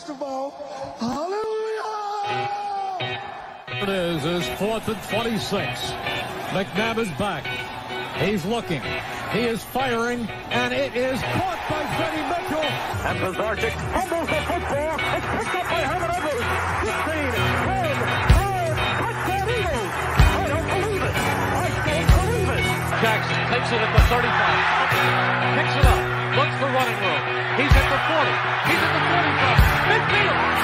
First of all, hallelujah! It is his fourth and 26. McNabb is back. He's looking. He is firing, and it is caught by Freddie Mitchell. And Pisarcik fumbles the football. It's picked up by Herman Edwards. 15, 10, 5, touchdown Eagles. I don't believe it. I don't believe it. Jackson takes it at the 35. Picks it up. Looks for running room. He's at the 40. He's at the 45. Midfield.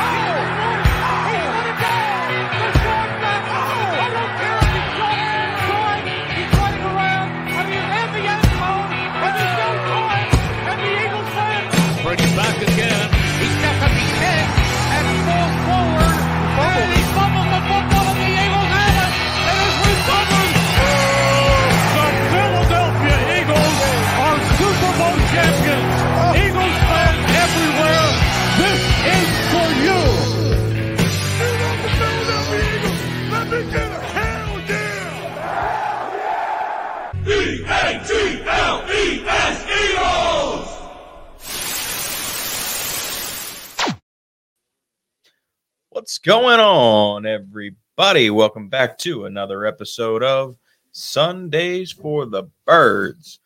Going on, everybody? Welcome back to another episode of Sundays for the Birds.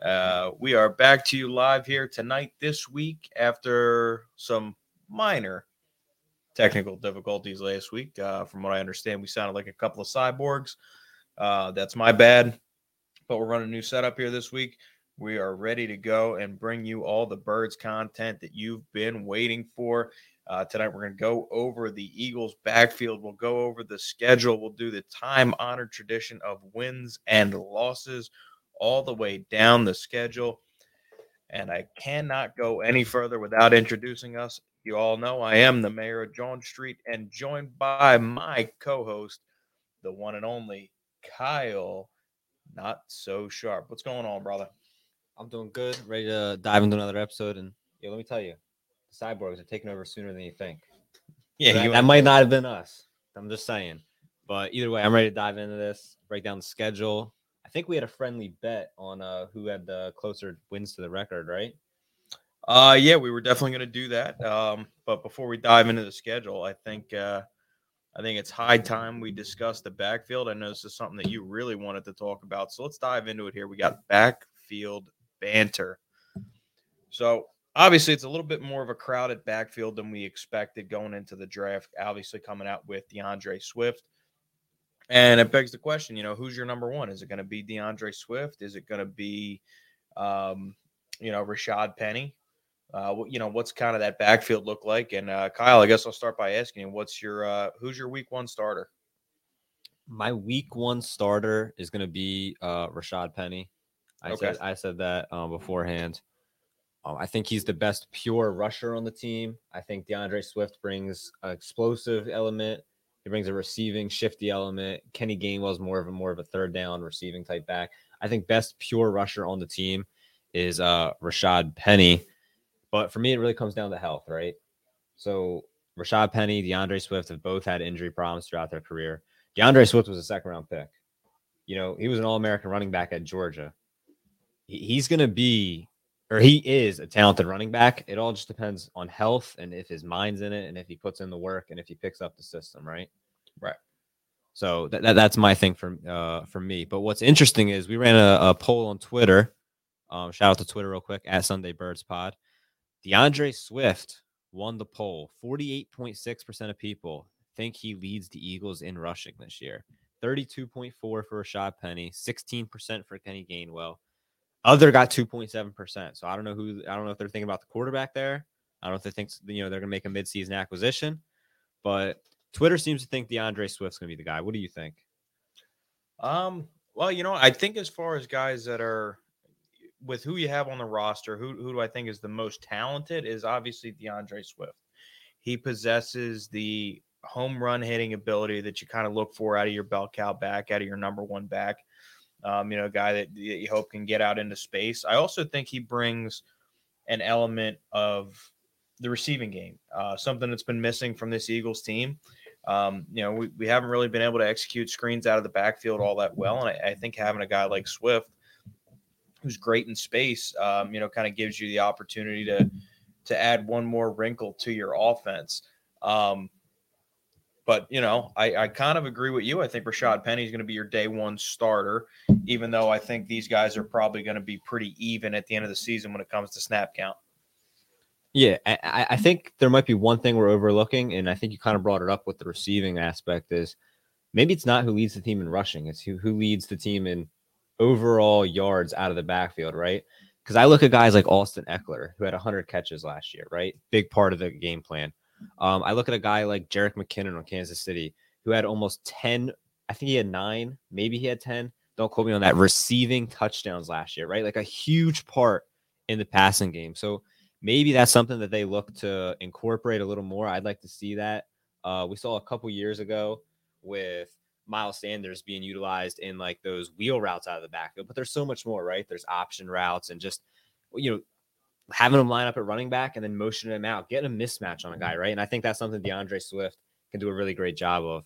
Uh, we are back to you live here tonight this week after some minor technical difficulties last week. Uh, from what I understand, we sounded like a couple of cyborgs. Uh, that's my bad, but we're running a new setup here this week. We are ready to go and bring you all the birds content that you've been waiting for. Uh, tonight, we're going to go over the Eagles' backfield. We'll go over the schedule. We'll do the time honored tradition of wins and losses all the way down the schedule. And I cannot go any further without introducing us. You all know I am the mayor of John Street and joined by my co host, the one and only Kyle, not so sharp. What's going on, brother? I'm doing good. Ready to dive into another episode. And yeah, let me tell you, the cyborgs are taking over sooner than you think. Yeah, that, that might not have been us. I'm just saying. But either way, I'm ready to dive into this, break down the schedule. I think we had a friendly bet on uh, who had the closer wins to the record, right? Uh, yeah, we were definitely going to do that. Um, but before we dive into the schedule, I think uh, I think it's high time we discuss the backfield. I know this is something that you really wanted to talk about, so let's dive into it here. We got backfield banter. So obviously, it's a little bit more of a crowded backfield than we expected going into the draft. Obviously, coming out with DeAndre Swift. And it begs the question, you know, who's your number one? Is it going to be DeAndre Swift? Is it going to be, um, you know, Rashad Penny? Uh, you know, what's kind of that backfield look like? And uh, Kyle, I guess I'll start by asking you, what's your uh, who's your week one starter? My week one starter is going to be uh, Rashad Penny. I Okay. said I said that um, beforehand. Um, I think he's the best pure rusher on the team. I think DeAndre Swift brings an explosive element. He brings a receiving shifty element. Kenny Gainwell's more of a more of a third down receiving type back. I think best pure rusher on the team is uh, Rashad Penny. But for me, it really comes down to health, right? So Rashad Penny, DeAndre Swift have both had injury problems throughout their career. DeAndre Swift was a second round pick. You know, he was an all American running back at Georgia. He's going to be, or he is a talented running back. It all just depends on health and if his mind's in it and if he puts in the work and if he picks up the system, right? Right. So that, that that's my thing for uh for me. But what's interesting is we ran a, a poll on Twitter. Um, shout out to Twitter real quick at Sunday Birds Pod. DeAndre Swift won the poll. 48.6% of people think he leads the Eagles in rushing this year. 32.4 for Rashad Penny, 16% for Kenny Gainwell. Other got 2.7%. So I don't know who I don't know if they're thinking about the quarterback there. I don't know if they think you know they're gonna make a midseason acquisition, but Twitter seems to think DeAndre Swift's gonna be the guy. What do you think? Um, well, you know, I think as far as guys that are with who you have on the roster, who who do I think is the most talented is obviously DeAndre Swift. He possesses the home run hitting ability that you kind of look for out of your bell cow back, out of your number one back. Um, you know, a guy that, you hope can get out into space. I also think he brings an element of the receiving game, uh, something that's been missing from this Eagles team. Um, you know, we, we haven't really been able to execute screens out of the backfield all that well. And I, I think having a guy like Swift, who's great in space, um, you know, kind of gives you the opportunity to to add one more wrinkle to your offense. Um, but you know, I, I kind of agree with you. I think Rashad Penny is going to be your day one starter, even though I think these guys are probably going to be pretty even at the end of the season when it comes to snap count. Yeah, I, I- think there might be one thing we're overlooking, and I think you kind of brought it up with the receiving aspect is maybe it's not who leads the team in rushing, it's who, who leads the team in overall yards out of the backfield, right? Because I look at guys like Austin Ekeler, who had 100 catches last year, right? Big part of the game plan. Um, I look at a guy like Jerick McKinnon on Kansas City, who had almost 10, I think he had nine, maybe he had 10. Don't quote me on that. Receiving touchdowns last year, right? Like a huge part in the passing game. So maybe that's something that they look to incorporate a little more. I'd like to see that. Uh, we saw a couple years ago with Miles Sanders being utilized in like those wheel routes out of the backfield, but there's so much more, right? There's option routes and just you know having him line up at running back and then motioning him out, getting a mismatch on a guy, right? And I think that's something DeAndre Swift can do a really great job of.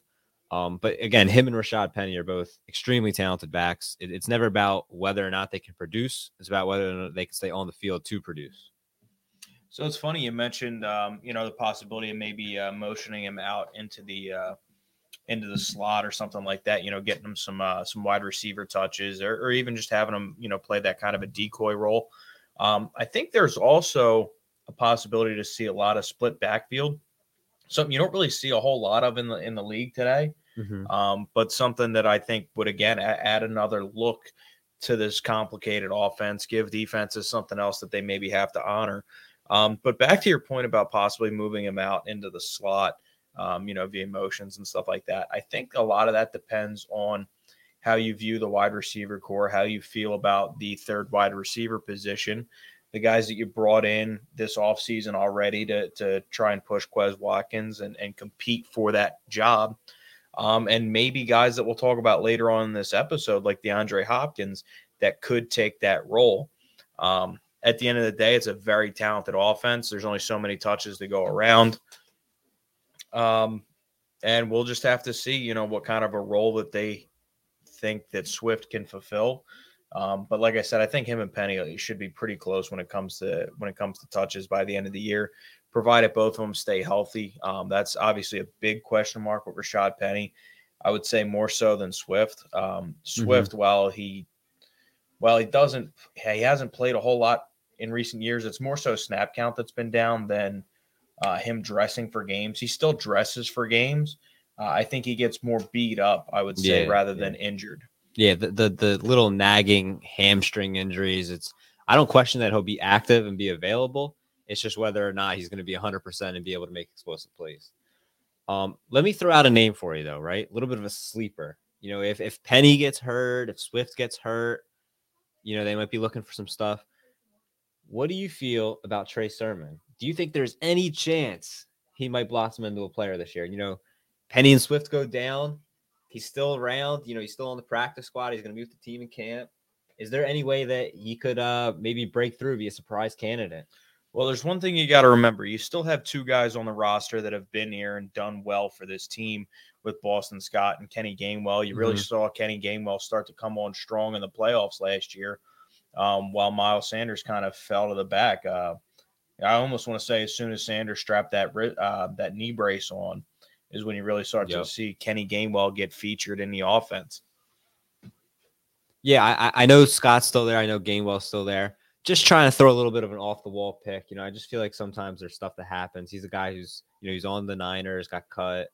Um, but again, him and Rashad Penny are both extremely talented backs. It- it's never about whether or not they can produce; it's about whether or not they can stay on the field to produce. So it's funny you mentioned, um, you know, the possibility of maybe uh, motioning him out into the uh, into the slot or something like that. You know, getting him some uh, some wide receiver touches, or, or even just having him, you know, play that kind of a decoy role. Um, I think there's also a possibility to see a lot of split backfield, something you don't really see a whole lot of in the in the league today. Um, but something that I think would again add another look to this complicated offense, give defenses something else that they maybe have to honor. Um, but back to your point about possibly moving him out into the slot, um, you know, via motions and stuff like that. I think a lot of that depends on how you view the wide receiver corps, how you feel about the third wide receiver position, the guys that you brought in this offseason already to, to try and push Quez Watkins and, and compete for that job. Um, and maybe guys that we'll talk about later on in this episode, like DeAndre Hopkins, that could take that role. Um, at the end of the day, it's a very talented offense. There's only so many touches to go around. Um, and we'll just have to see, you know, what kind of a role that they think that Swift can fulfill. Um, but like I said, I think him and Penny should be pretty close when it comes to when it comes to touches by the end of the year, provided both of them stay healthy. Um, that's obviously a big question mark with Rashad Penny. I would say more so than Swift. Um, Swift, while he while he doesn't he hasn't played a whole lot in recent years, it's more so snap count that's been down than uh, him dressing for games. He still dresses for games. Uh, I think he gets more beat up, I would say, Yeah, rather yeah. than injured. Yeah, the, the the little nagging hamstring injuries. It's I don't question that he'll be active and be available. It's just whether or not he's going to be 100% and be able to make explosive plays. Um, let me throw out a name for you though, right? A little bit of a sleeper. You know, if if Penny gets hurt, if Swift gets hurt, you know, they might be looking for some stuff. What do you feel about Trey Sermon? Do you think there's any chance he might blossom into a player this year? You know, Penny and Swift go down. He's still around. You know, he's still on the practice squad. He's going to be with the team in camp. Is there any way that he could uh maybe break through, be a surprise candidate? Well, there's one thing you got to remember. You still have two guys on the roster that have been here and done well for this team with Boston Scott and Kenny Gainwell. You really saw Kenny Gainwell start to come on strong in the playoffs last year, um, while Miles Sanders kind of fell to the back. Uh, I almost want to say as soon as Sanders strapped that uh, that knee brace on, is when you really start Yep. to see Kenny Gainwell get featured in the offense. Yeah, I, I- I know Scott's still there. I know Gainwell's still there. Just trying to throw a little bit of an off the wall pick. You know, I just feel like sometimes there's stuff that happens. He's a guy who's, you know, he's on the Niners, got cut.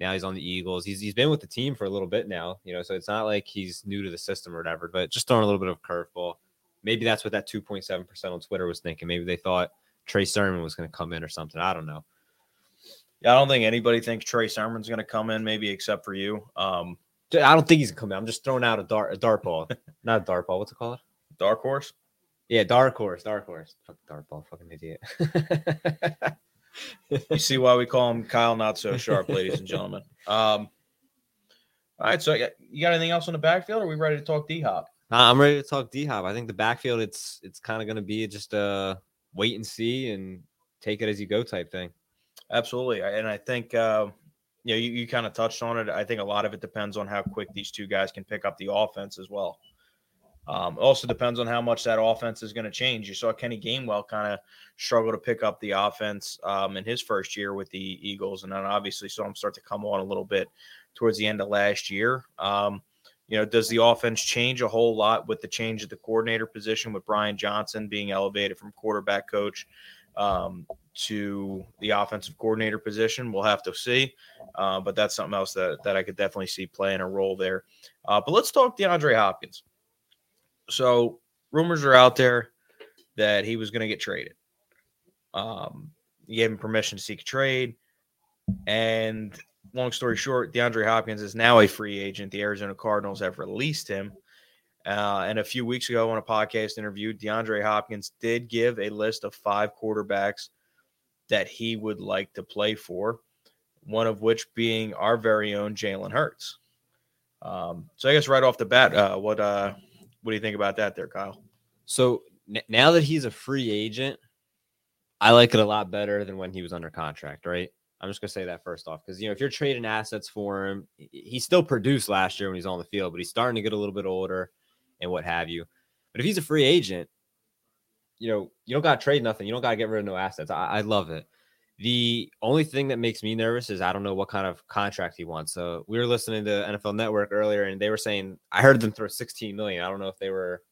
Now he's on the Eagles. He's he's been with the team for a little bit now, you know, so it's not like he's new to the system or whatever, but just throwing a little bit of curveball. Maybe that's what that 2.7% on Twitter was thinking. Maybe they thought Trey Sermon was going to come in or something. I don't know. Yeah, I don't think anybody thinks Trey Sermon's going to come in, maybe except for you. Um, I don't think he's coming. I'm just throwing out a dart, a dart ball, not a dart ball. What's it called? dark horse. Yeah, dark horse, dark horse. Fuck dart ball, fucking idiot. You see why we call him Kyle Not So Sharp, ladies and gentlemen. Um, all right, so you got anything else on the backfield? Or are we ready to talk D Hop? I'm ready to talk D Hop. I think the backfield, it's it's kind of going to be just a wait and see and take it as you go type thing. Absolutely, and I think uh, you know you, you kind of touched on it. I think a lot of it depends on how quick these two guys can pick up the offense as well. Um, also depends on how much that offense is going to change. You saw Kenny Gainwell kind of struggle to pick up the offense um, in his first year with the Eagles, and then obviously saw him start to come on a little bit towards the end of last year. Um, you know, does the offense change a whole lot with the change of the coordinator position with Brian Johnson being elevated from quarterback coach um, to the offensive coordinator position? We'll have to see. Uh, but that's something else that, that I could definitely see playing a role there. Uh, but let's talk DeAndre Hopkins. So rumors are out there that he was going to get traded. Um, he gave him permission to seek trade. And long story short, DeAndre Hopkins is now a free agent. The Arizona Cardinals have released him. Uh, and a few weeks ago on a podcast interview, DeAndre Hopkins did give a list of five quarterbacks that he would like to play for, one of which being our very own Jalen Hurts. Um, so I guess right off the bat, uh, what uh, what do you think about that, there, Kyle? So n- now that he's a free agent, I like it a lot better than when he was under contract, right? I'm just gonna say that first off, because you know if you're trading assets for him, he still produced last year when he's on the field, but he's starting to get a little bit older and what have you. But if he's a free agent, you know you don't got to trade nothing. You don't got to get rid of no assets. I, I love it. The only thing that makes me nervous is I don't know what kind of contract he wants. So we were listening to NFL Network earlier, and they were saying I heard them throw 16 million. I don't know if they were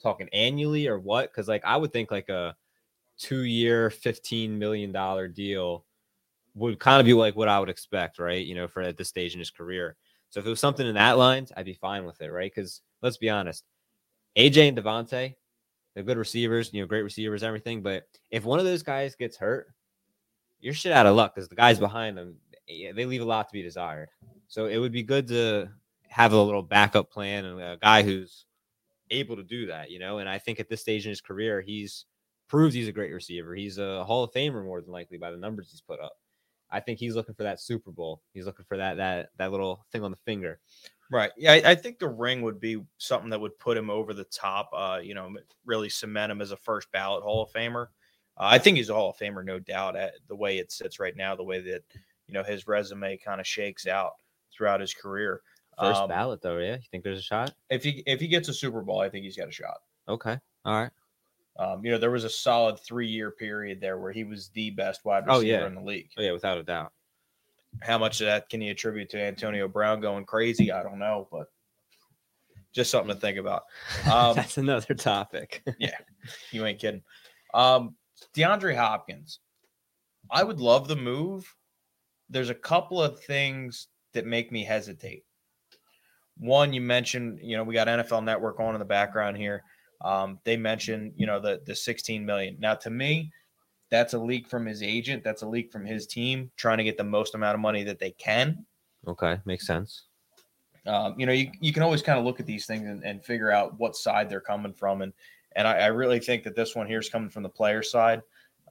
talking annually or what, because like I would think like a two-year, 15 million dollar deal would kind of be like what I would expect, right? You know, for at this stage in his career. So if it was something in that lines, I'd be fine with it, right? Because let's be honest, AJ and DeVonta, they're good receivers, you know, great receivers, everything. But if one of those guys gets hurt, you're shit out of luck because the guys behind them, they leave a lot to be desired. So it would be good to have a little backup plan and a guy who's able to do that, you know. And I think at this stage in his career, he's proved he's a great receiver. He's a Hall of Famer more than likely by the numbers he's put up. I think he's looking for that Super Bowl. He's looking for that that that little thing on the finger. Right. Yeah, I, I think the ring would be something that would put him over the top. Uh, you know, really cement him as a first ballot Hall of Famer. Uh, I think he's a Hall of Famer, no doubt. At the way it sits right now, the way that you know his resume kind of shakes out throughout his career. First Um, ballot though, yeah. You think there's a shot? If he if he gets a Super Bowl, I think he's got a shot. Okay. All right. Um, you know, there was a solid three year period there where he was the best wide Oh, receiver yeah. in the league. Oh yeah, without a doubt. How much of that can you attribute to Antonio Brown going crazy? I don't know, but just something to think about. Um, That's another topic. Yeah, you ain't kidding. Um, DeAndre Hopkins, I would love the move. There's a couple of things that make me hesitate. One, you mentioned, you know, we got NFL Network on in the background here. Um, they mentioned, you know, the the 16 million. Now, to me, that's a leak from his agent. That's a leak from his team trying to get the most amount of money that they can. okay, makes sense. um, you know, you, you can always kind of look at these things and, and figure out what side they're coming from. And and I, I really think that this one here is coming from the player side.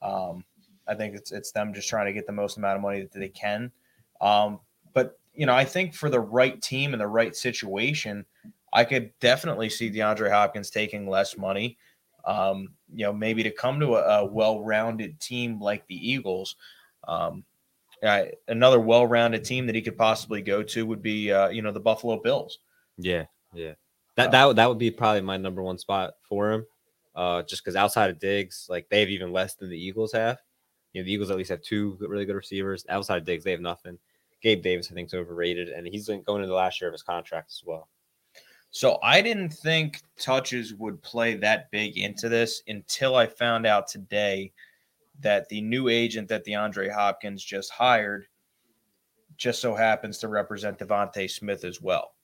Um, I think it's it's them just trying to get the most amount of money that they can. Um, but you know, I think for the right team and the right situation, I could definitely see DeAndre Hopkins taking less money. Um, you know, maybe to come to a, a well-rounded team like the Eagles. Um, I, another well-rounded team that he could possibly go to would be, uh, you know, the Buffalo Bills. Yeah, yeah. That that would- that would be probably my number one spot for him. Uh, just because outside of Diggs, like they have even less than the Eagles have. You know, the Eagles at least have two really good receivers. Outside of Diggs, they have nothing. Gabe Davis, I think, is overrated, and he's going into the last year of his contract as well. So I didn't think touches would play that big into this until I found out today that the new agent that DeAndre Hopkins just hired just so happens to represent DeVonta Smith as well.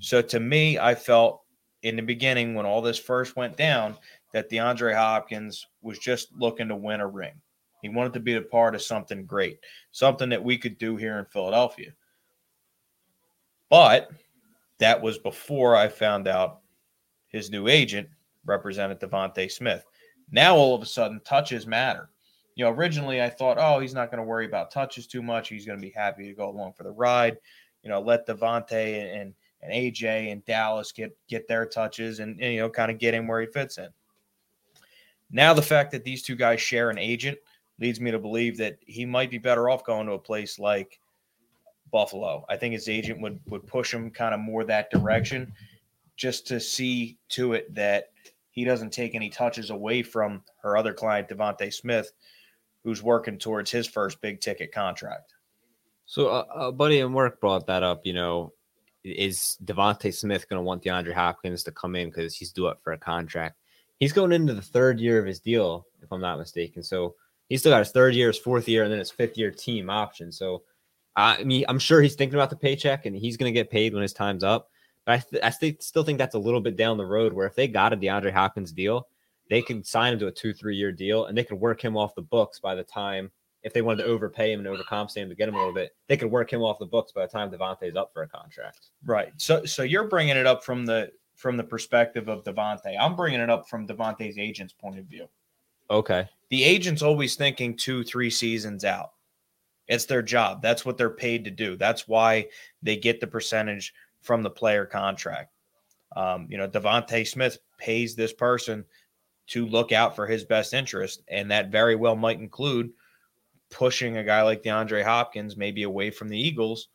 So to me, I felt in the beginning when all this first went down that DeAndre Hopkins was just looking to win a ring. He wanted to be a part of something great, something that we could do here in Philadelphia. But that was before I found out his new agent represented DeVonta Smith. Now all of a sudden, touches matter. You know, originally I thought, oh, he's not going to worry about touches too much. He's going to be happy to go along for the ride. You know, let DeVonta and and AJ and Dallas get get their touches and, and you know kind of get him where he fits in. Now the fact that these two guys share an agent leads me to believe that he might be better off going to a place like Buffalo. I think his agent would would push him kind of more that direction. just to see to it that he doesn't take any touches away from her other client, DeVonta Smith, who's working towards his first big ticket contract. So uh, a buddy in work brought that up. You know, is DeVonta Smith going to want DeAndre Hopkins to come in because he's due up for a contract? He's going into the third year of his deal, if I'm not mistaken. So he's still got his third year, his fourth year, and then his fifth year team option. So I mean, I'm sure he's thinking about the paycheck and he's going to get paid when his time's up. But I, th- I th- still think that's a little bit down the road where if they got a DeAndre Hopkins deal, they can sign him to a two, three year deal and they could work him off the books by the time, if they wanted to overpay him and overcompensate him to get him a little bit, they could work him off the books by the time DeVonta's up for a contract. Right. So so you're bringing it up from the from the perspective of DeVonta. I'm bringing it up from DeVonta's agent's point of view. Okay. The agent's always thinking two, three seasons out. It's their job. That's what they're paid to do. That's why they get the percentage from the player contract. Um, you know, DeVonta Smith pays this person to look out for his best interest, and that very well might include pushing a guy like DeAndre Hopkins maybe away from the Eagles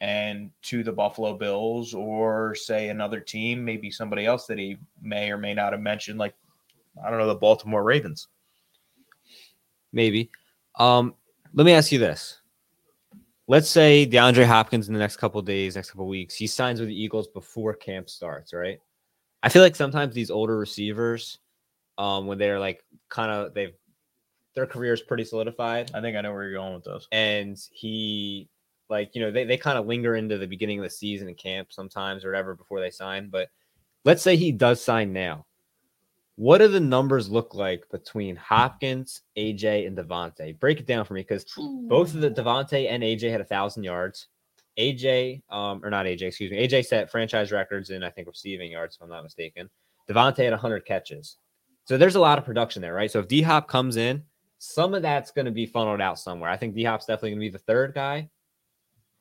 and to the Buffalo Bills or say another team, maybe somebody else that he may or may not have mentioned, like I don't know, the Baltimore Ravens. Maybe. Um, let me ask you this. Let's say DeAndre Hopkins in the next couple days, next couple weeks, he signs with the Eagles before camp starts, right? I feel like sometimes these older receivers, um, when they're like kind of they've their career is pretty solidified, I think I know where you're going with this. and he like you know they, they kind of linger into the beginning of the season and camp sometimes or whatever before they sign but let's say he does sign now what do the numbers look like between hopkins aj and devonta break it down for me because both of the devonte and aj had a thousand yards. Aj um or not aj excuse me aj set franchise records in i think receiving yards if i'm not mistaken. DeVonta had 100 catches. So there's a lot of production there right? So if d-hop comes in some of that's going to be funneled out somewhere. I think d-hop's definitely going to be the third guy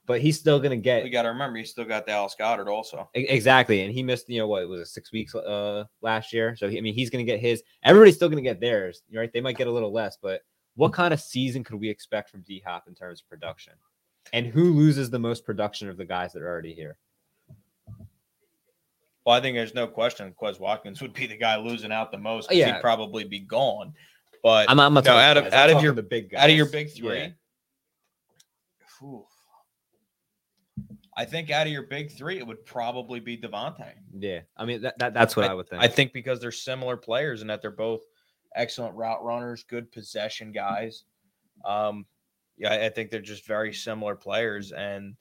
but he's still going to get We got to remember, he still got Dallas Goedert also. Exactly, and he missed. You know what was it? Six weeks uh last year. So he, I mean, he's going to get his. Everybody's still going to get theirs, right? They might get a little less, but what kind of season could we expect from D Hop in terms of production? And who loses the most production of the guys that are already here? Well, I think there's no question Quez Watkins would be the guy losing out the most. Yeah. He'd probably be gone. But I'm, I'm No, out of- guys, I'm out of your- the big guys. out of your big three, Yeah. Phew. I think out of your big three, it would probably be DeVonta. Yeah, I mean that, that that's what I, would think. I think because they're similar players and that they're both excellent route runners, good possession guys. Um, yeah, I- I think they're just very similar players. And,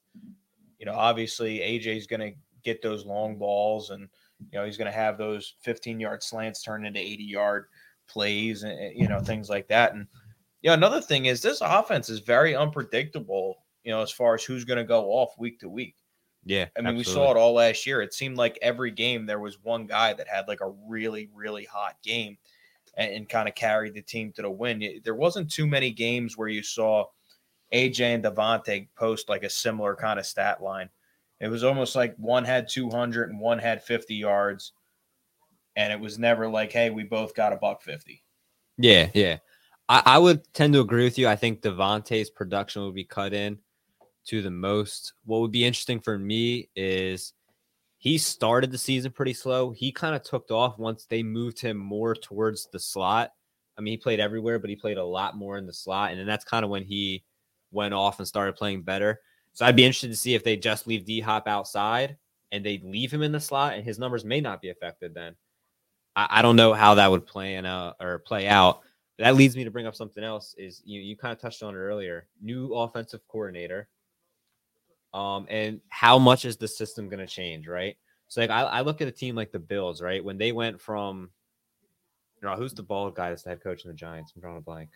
you know, obviously AJ's going to get those long balls and, you know, he's going to have those 15 yard slants turn into 80 yard plays and, and, you know, things like that. And, you know, another thing is this offense is very unpredictable, you know, as far as who's going to go off week to week. yeah, I mean, we saw it all last year. It seemed like every game there was one guy that had like a really, really hot game and, and kind of carried the team to the win. There wasn't too many games where you saw AJ and DeVonta post like a similar kind of stat line. It was almost like one had 200 and one had 50 yards. And it was never like, hey, we both got a buck 50. Yeah, yeah. I, I would tend to agree with you. I think DeVonta's production would be cut in to the most. What would be interesting for me is he started the season pretty slow. He kind of took off once they moved him more towards the slot. I mean, he played everywhere, but he played a lot more in the slot. And then that's kind of when he went off and started playing better. So I'd be interested to see if they just leave D Hop outside and they leave him in the slot and his numbers may not be affected then. I, I don't know how that would play in out or play out. That leads me to bring up something else. Is you you kind of touched on it earlier. New offensive coordinator. Um, and how much is the system going to change, right? So like I, I look at a team like the Bills, right? When they went from, you know, who's the bald guy that's the head coach in the Giants? I'm drawing a blank.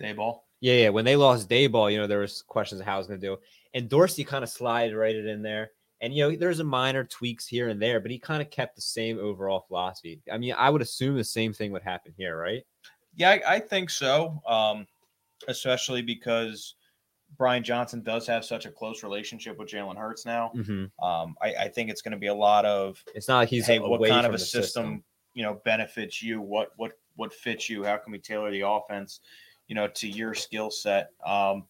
Daboll. Yeah, yeah. When they lost Daboll, you know, there was questions of how I was going to do. And Dorsey kind of slided right it in there. And you know, there's a minor tweaks here and there, but he kind of kept the same overall philosophy. I mean, I would assume the same thing would happen here, right? Yeah, I, I think so. Um, especially because Brian Johnson does have such a close relationship with Jalen Hurts now. Mm-hmm. Um, I, I think it's going to be a lot of It's not like he's hey, what kind of a the system, you know benefits you? What what what fits you? How can we tailor the offense, you know, to your skill set? Um,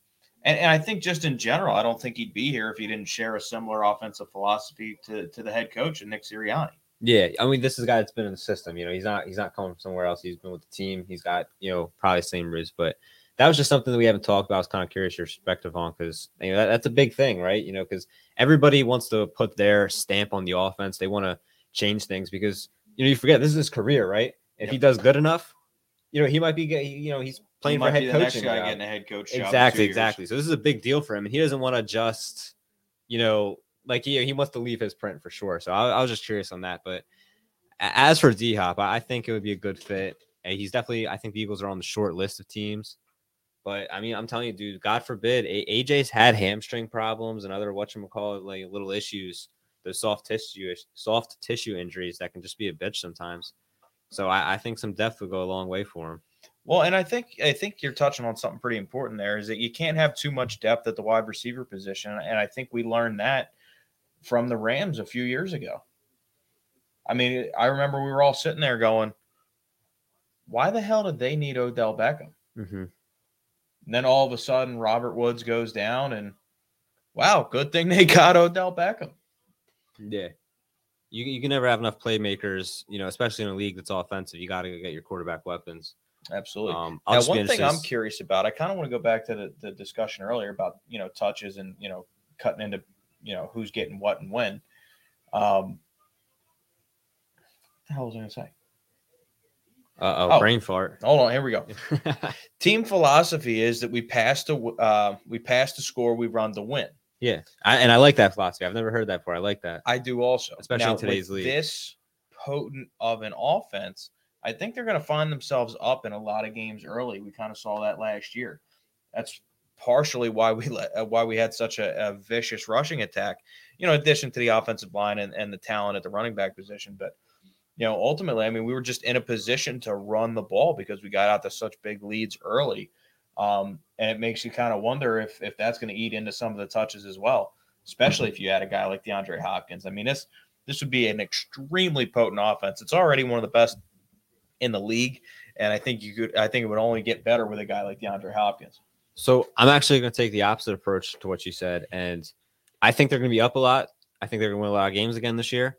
And, and I think just in general, I don't think he'd be here if he didn't share a similar offensive philosophy to, to the head coach and Nick Sirianni. Yeah, I mean, this is a guy that's been in the system. You know, he's not he's not coming from somewhere else. He's been with the team. He's got you know probably same roots, but that was just something that we haven't talked about. I was kind of curious your perspective on because you know that, that's a big thing, right? You know, because everybody wants to put their stamp on the offense. They want to change things because you know you forget this is his career, right? If he does good enough, you know he might be you know he's playing He for might a be head coaching guy job. getting a head coach job Exactly, years. exactly. So this is a big deal for him, and he doesn't want to just, you know, like he he wants to leave his print for sure. So I, I was just curious on that. But as for D Hop, I I think it would be a good fit. And he's definitely. I think the Eagles are on the short list of teams. But I mean, I'm telling you, dude. God forbid, A- AJ's had hamstring problems and other what you're like little issues, those soft tissue is- soft tissue injuries that can just be a bitch sometimes. So I, I think some depth would go a long way for him. Well, and I think I think you're touching on something pretty important there is that you can't have too much depth at the wide receiver position, and I think we learned that from the Rams a few years ago. I mean, I remember we were all sitting there going, "Why the hell did they need Odell Beckham?" Mm-hmm. And then all of a sudden, Robert Woods goes down, and wow, good thing they got Odell Beckham. Yeah. You, you can never have enough playmakers, you know, especially in a league that's offensive. You got to get your quarterback weapons. Absolutely. Um, Now, one thing I'm curious about, I kind of want to go back to the, the discussion earlier about you know touches and you know cutting into you know who's getting what and when. Um, what the hell was I going to say? Oh. brain fart. Hold on, here we go. Team philosophy is that we pass the uh, we pass the score, we run to win. yeah, I, and I like that philosophy. I've never heard that before. I like that. I do also, Especially in today's with league. This potent of an offense, I think they're going to find themselves up in a lot of games early. We kind of saw that last year. That's partially why we let, uh, why we had such a, a vicious rushing attack. You know, addition to the offensive line and, and the talent at the running back position, but you know, ultimately, I mean, we were just in a position to run the ball because we got out to such big leads early. Um, and it makes you kind of wonder if if that's going to eat into some of the touches as well, especially if you had a guy like DeAndre Hopkins. I mean, this this would be an extremely potent offense. It's already one of the best in the league, and I think you could. I think it would only get better with a guy like DeAndre Hopkins. So I'm actually going to take the opposite approach to what you said, and I think they're going to be up a lot. I think they're going to win a lot of games again this year,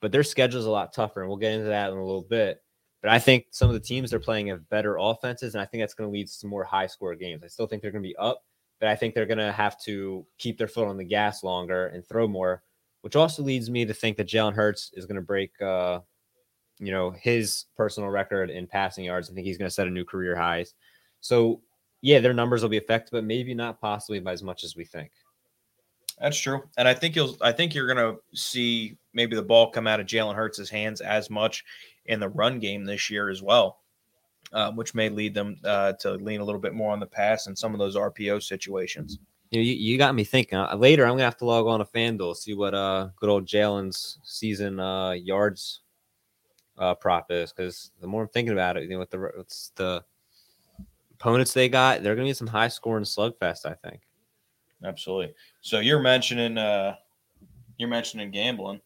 but their schedule is a lot tougher, and we'll get into that in a little bit. But I think some of the teams they're playing have better offenses, and I think that's going to lead to some more high score games. I still think they're going to be up, but I think they're going to have to keep their foot on the gas longer and throw more, which also leads me to think that Jalen Hurts is going to break, uh, you know, his personal record in passing yards. I think he's going to set a new career highs. So yeah, their numbers will be affected, but maybe not possibly by as much as we think. That's true, and I think you'll. I think you're going to see maybe the ball come out of Jalen Hurts' hands as much in the run game this year as well, uh, which may lead them uh, to lean a little bit more on the pass in some of those RPO situations. You, know, you, you got me thinking. Uh, later, I'm gonna have to log on to FanDuel see what uh good old Jalen's season uh yards uh prop is because the more I'm thinking about it, you know, with the what's the opponents they got, they're gonna be some high scoring slugfest. I think. Absolutely. So you're mentioning uh you're mentioning gambling.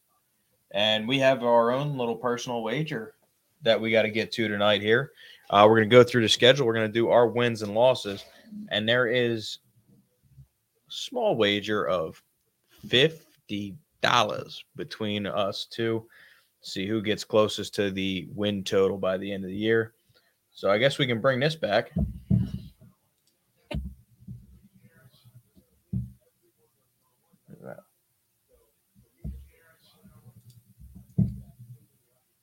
And we have our own little personal wager that we got to get to tonight here. Uh, we're going to go through the schedule. We're going to do our wins and losses. And there is a small wager of $50 between us two. See who gets closest to the win total by the end of the year. So I guess we can bring this back.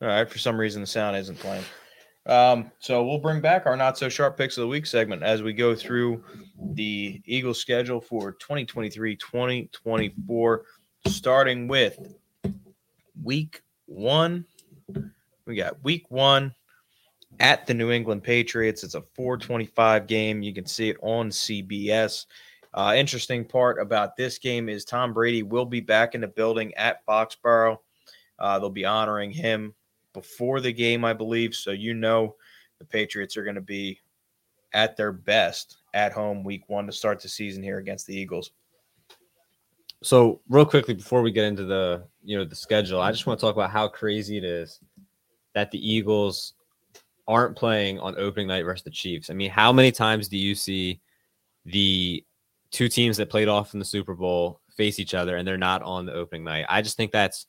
All right. For some reason, the sound isn't playing. Um, so we'll bring back our not so sharp picks of the week segment as we go through the Eagles schedule for 2023 2024, starting with week one. We got week one at the New England Patriots. It's a 425 game. You can see it on CBS. Uh, interesting part about this game is Tom Brady will be back in the building at Foxborough. Uh, they'll be honoring him before the game, I believe. So you know the Patriots are going to be at their best at home week one to start the season here against the Eagles. So real quickly before we get into the you know the schedule, I just want to talk about how crazy it is that the Eagles aren't playing on opening night versus the Chiefs. I mean, how many times do you see the two teams that played off in the Super Bowl face each other and they're not on the opening night. I just think that's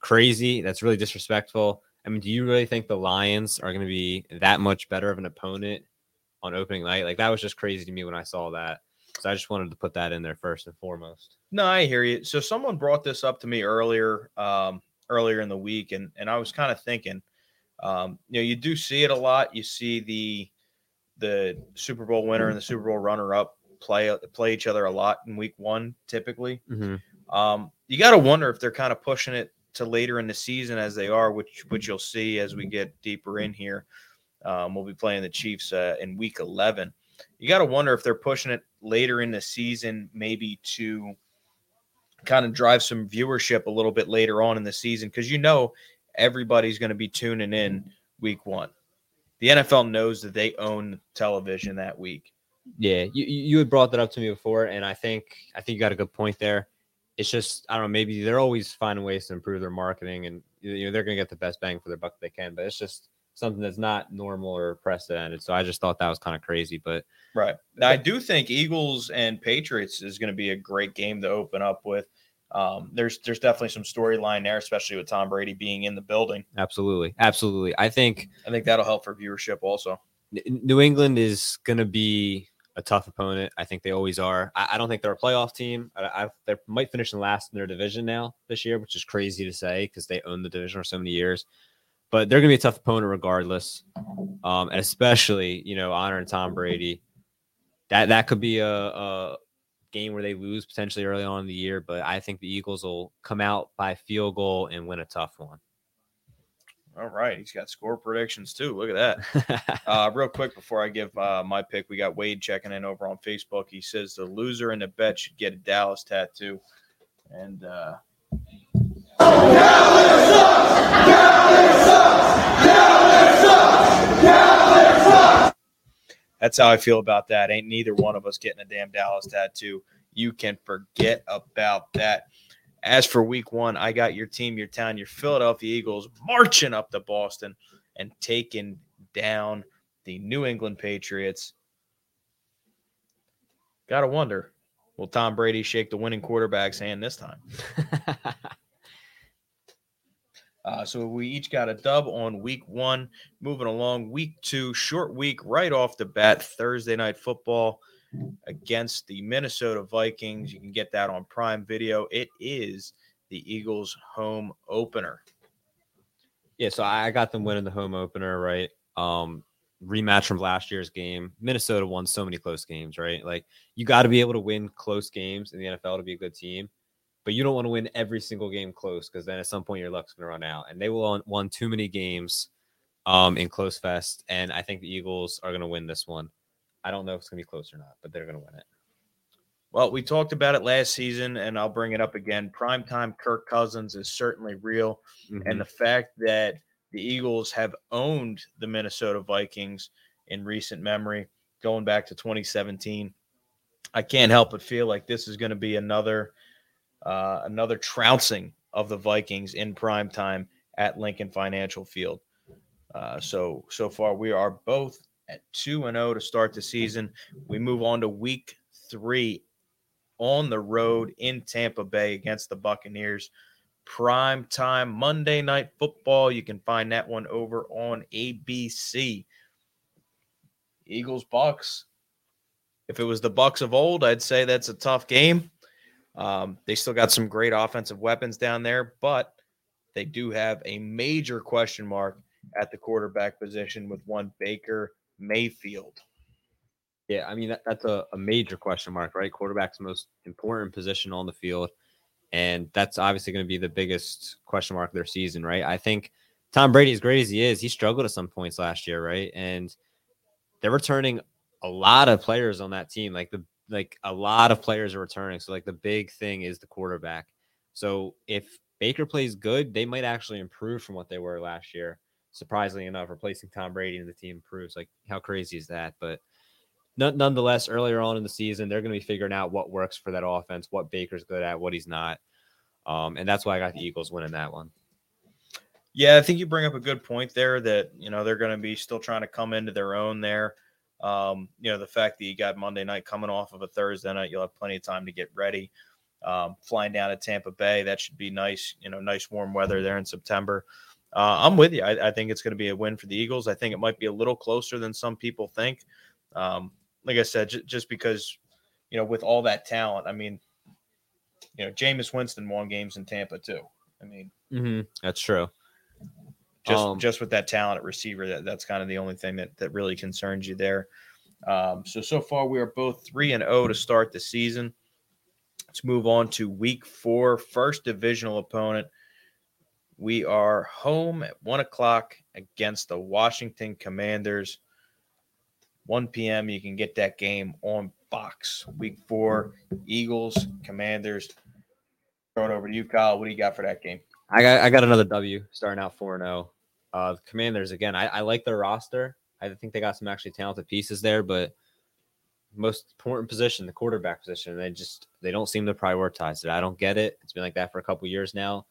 crazy. That's really disrespectful. I mean, do you really think the Lions are going to be that much better of an opponent on opening night? Like that was just crazy to me when I saw that. So I just wanted to put that in there first and foremost. No, I hear you. So someone brought this up to me earlier, um, earlier in the week, and and I was kind of thinking, um, you know, you do see it a lot. You see the the Super Bowl winner and the Super Bowl runner up play play each other a lot in Week One, typically. Mm-hmm. Um, you got to wonder if they're kind of pushing it to later in the season as they are, which which you'll see as we get deeper in here. Um, we'll be playing the Chiefs uh, in Week 11. You got to wonder if they're pushing it later in the season, maybe to kind of drive some viewership a little bit later on in the season, because you know everybody's going to be tuning in Week One. The NFL knows that they own television that week. Yeah, you you had brought that up to me before, and I think I think you got a good point there. It's just I don't know, maybe they're always finding ways to improve their marketing, and you know they're going to get the best bang for their buck they can. But it's just something that's not normal or precedented. So I just thought that was kind of crazy. But Right. Now, I do think Eagles and Patriots is going to be a great game to open up with. Um, there's there's definitely some storyline there, especially with Tom Brady being in the building. absolutely, absolutely, I think I think that'll help for viewership also. New England is going to be a tough opponent. I think they always are. I, I don't think they're a playoff team. I, I they might finish in last in their division now this year, which is crazy to say because they own the division for so many years. But they're going to be a tough opponent regardless, um, and especially you know honoring Tom Brady. That that could be a, a game where they lose potentially early on in the year. But I think the Eagles will come out by field goal and win a tough one. All right, he's got score predictions too. Look at that. Uh, real quick before I give uh, my pick, we got Wade checking in over on Facebook. He says the loser in the bet should get a Dallas tattoo, and uh, that's how I feel about that. Ain't neither one of us getting a damn Dallas tattoo. You can forget about that. As for week one, I got your team, your town, your Philadelphia Eagles marching up to Boston and taking down the New England Patriots. Gotta wonder, will Tom Brady shake the winning quarterback's hand this time? Uh, so we each got a dub on week one. Moving along, week two, short week right off the bat. Thursday night football against the Minnesota Vikings. You can get that on Prime Video. It is the Eagles' home opener. Yeah, so I got them winning the home opener, right? Um, rematch from last year's game. Minnesota won so many close games, right? Like you got to be able to win close games in the NFL to be a good team, but you don't want to win every single game close because then at some point your luck's going to run out. And they will won, too many games um, in close fest, and I think the Eagles are going to win this one. I don't know if it's going to be close or not, but they're going to win it. Well, we talked about it last season, and I'll bring it up again. Primetime Kirk Cousins is certainly real. and the fact that the Eagles have owned the Minnesota Vikings in recent memory, going back to 2017, I can't help but feel like this is going to be another uh, another trouncing of the Vikings in prime time at Lincoln Financial Field. Uh, so so far we are both at two and zero to start the season. We move on to week three on the road in Tampa Bay against the Buccaneers prime time Monday night football. You can find that one over on ABC. Eagles Bucks. If it was the Bucks of old, I'd say that's a tough game. Um, they still got some great offensive weapons down there, but they do have a major question mark at the quarterback position with one Baker Mayfield. Yeah, I mean that, that's a, a major question mark, right? Quarterback's most important position on the field, and that's obviously going to be the biggest question mark of their season, right? I think Tom Brady, as great as he is, he struggled at some points last year, right? And they're returning a lot of players on that team, like the like a lot of players are returning. So like the big thing is the quarterback. So if Baker plays good, they might actually improve from what they were last year. Surprisingly enough, replacing Tom Brady and the team improves. Like how crazy is that? But none- nonetheless, earlier on in the season, they're going to be figuring out what works for that offense, what Baker's good at, what he's not. Um, and that's why I got the Eagles winning that one. Yeah, I think you bring up a good point there that, you know, they're going to be still trying to come into their own there. Um, you know, the fact that you got Monday night coming off of a Thursday night, you'll have plenty of time to get ready. Um, flying down to Tampa Bay, that should be nice. You know, nice warm weather there in September. Uh, I'm with you. I, I think it's going to be a win for the Eagles. I think it might be a little closer than some people think. Um, like I said, j- just because, you know, with all that talent, I mean, you know, Jameis Winston won games in Tampa too. I mean, hmm That's true. just Um, just with that talent at receiver, that, that's kind of the only thing that, that really concerns you there. Um, so so far we are both three and zero to start the season. Let's move on to week four, first divisional opponent. We are home at one o'clock against the Washington Commanders. 1 p.m. You can get that game on Fox. Week four, Eagles, Commanders. Throw it over to you, Kyle. What do you got for that game? I got I got another W starting out 4 0. Uh Commanders again. I, I like their roster. I think they got some actually talented pieces there, but most important position, the quarterback position, they just they don't seem to prioritize it. I don't get it. It's been like that for a couple years now.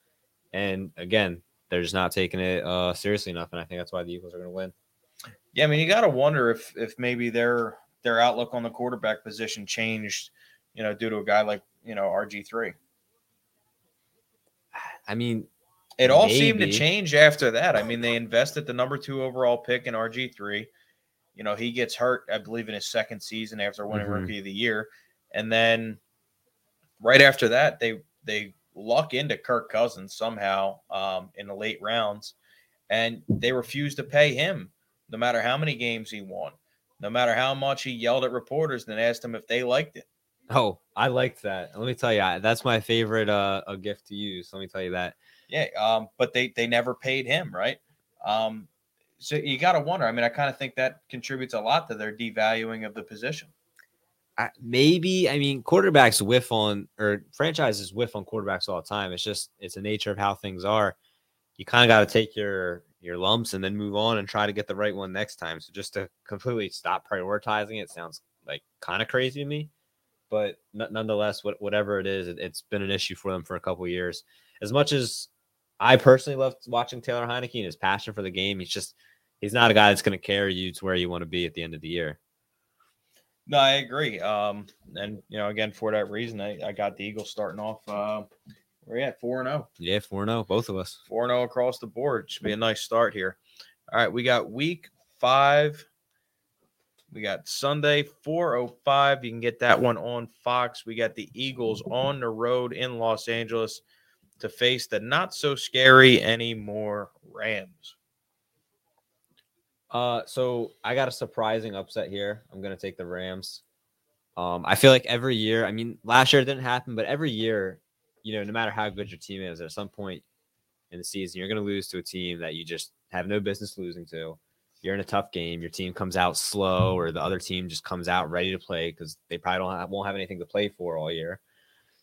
And again, they're just not taking it uh seriously enough. And I think that's why the Eagles are gonna win. Yeah, I mean, you got to wonder if if maybe their their outlook on the quarterback position changed, you know, due to a guy like you know RG three. I mean, It all seemed to change after that. I mean, they invested the number two overall pick in RG three. You know, he gets hurt, I believe, in his second season after winning Mhm. Rookie of the Year, and then right after that, they they luck into Kirk Cousins somehow um, in the late rounds, and they refused to pay him, no matter how many games he won, no matter how much he yelled at reporters and asked them if they liked it. oh, I liked that. Let me tell you, that's my favorite uh a gift to use. Let me tell you that. Yeah, um, but they they never paid him, right? Um, so you got to wonder. I mean, I kind of think that contributes a lot to their devaluing of the position. Maybe I mean quarterbacks whiff on or franchises whiff on quarterbacks all the time. It's just it's the nature of how things are. You kind of got to take your your lumps and then move on and try to get the right one next time. So just to completely stop prioritizing it sounds like kind of crazy to me. But nonetheless, what, whatever it is, it, it's been an issue for them for a couple years. As much as I personally love watching Taylor Heinicke and his passion for the game, he's just he's not a guy that's going to carry you to where you want to be at the end of the year. No, I agree. Um, and you know, again, for that reason, I, I got the Eagles starting off. Uh, where you at four and zero. Yeah, four and zero, both of us. 4 and 0 across the board. Should be a nice start here. All right, we got week five. We got Sunday, 405. You can get that one on Fox. We got the Eagles on the road in Los Angeles to face the not so scary anymore Rams. Uh, so I got a surprising upset here. I'm gonna take the Rams. Um, I feel like every year, I mean, last year it didn't happen, but every year, you know, no matter how good your team is, at some point in the season, you're gonna lose to a team that you just have no business losing to. You're in a tough game. Your team comes out slow, or the other team just comes out ready to play because they probably don't have, won't have anything to play for all year.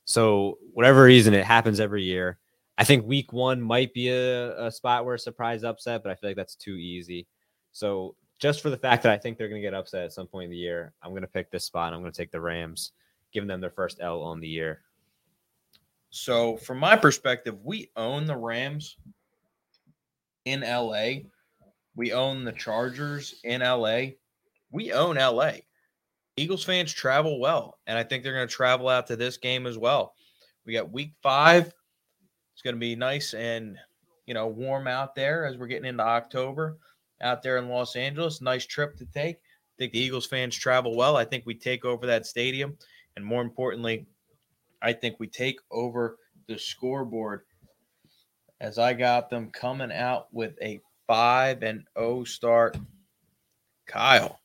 So whatever reason, it happens every year. I think week one might be a, a spot where a surprise upset, but I feel like that's too easy. So just for the fact that I think they're going to get upset at some point in the year, I'm going to pick this spot. I'm going to take the Rams, giving them their first L on the year. So, from my perspective, we own the Rams in LA. We own the Chargers in LA. We own LA. Eagles fans travel well, and I think they're going to travel out to this game as well. We got week five. It's going to be nice and you know warm out there as we're getting into October out there in Los Angeles. Nice trip to take. I think the Eagles fans travel well. I think we take over that stadium, and more importantly, I think we take over the scoreboard as I got them coming out with a 5 and 0 start. Kyle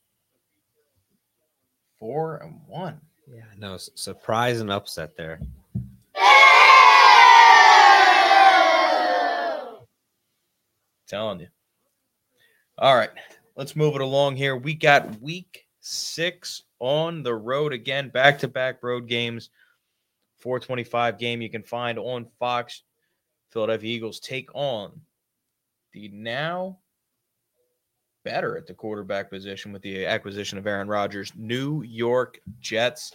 4 and 1. Yeah, no surprise and upset there. Telling you. All right, let's move it along here. We got week 6 on the road again, back-to-back road games. 425 game you can find on Fox. Philadelphia Eagles take on the now better at the quarterback position with the acquisition of Aaron Rodgers, New York Jets.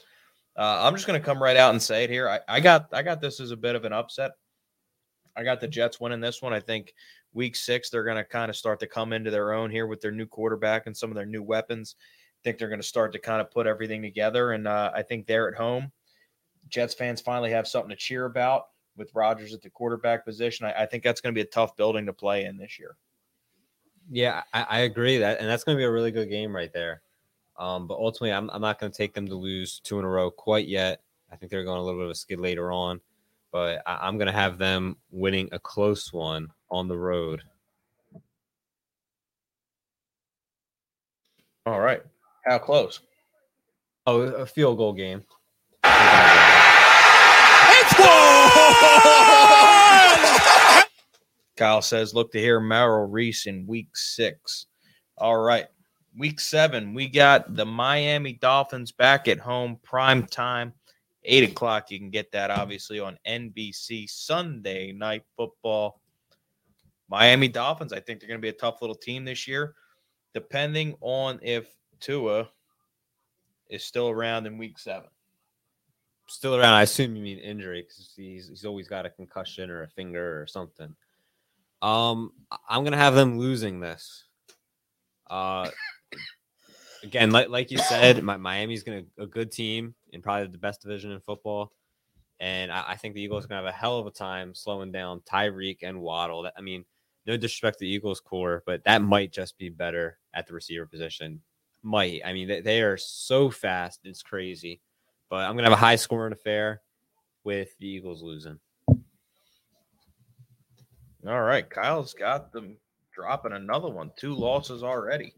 Uh, I'm just going to come right out and say it here. I, I got I got this as a bit of an upset. I got the Jets winning this one. I think week six they're going to kind of start to come into their own here with their new quarterback and some of their new weapons. I think they're going to start to kind of put everything together. And uh, I think they're at home. Jets fans finally have something to cheer about with Rodgers at the quarterback position. I, I think that's going to be a tough building to play in this year. Yeah, I, I agree that, and that's going to be a really good game right there. Um, but ultimately, I'm, I'm not going to take them to lose two in a row quite yet. I think they're going a little bit of a skid later on, but I, I'm going to have them winning a close one on the road. All right. How close? Oh, a field goal game. Kyle says, look to hear Merrill Reese in week six. All right. Week seven, we got the Miami Dolphins back at home, prime time, eight o'clock. You can get that obviously on NBC Sunday night football. Miami Dolphins, I think they're going to be a tough little team this year, depending on if Tua is still around in week seven. Still around. I assume you mean injury because he's, he's always got a concussion or a finger or something. Um, I'm gonna have them losing this. Uh, again, like like you said, my, Miami's gonna a good team and probably the best division in football, and I, I think the Eagles are gonna have a hell of a time slowing down Tyreek and Waddle. That, I mean, no disrespect to the Eagles corps, but that might just be better at the receiver position. Might. I mean, they, they are so fast, it's crazy. But I'm gonna have a high scoring affair with the Eagles losing. All right. Kyle's got them dropping another one. Two losses already.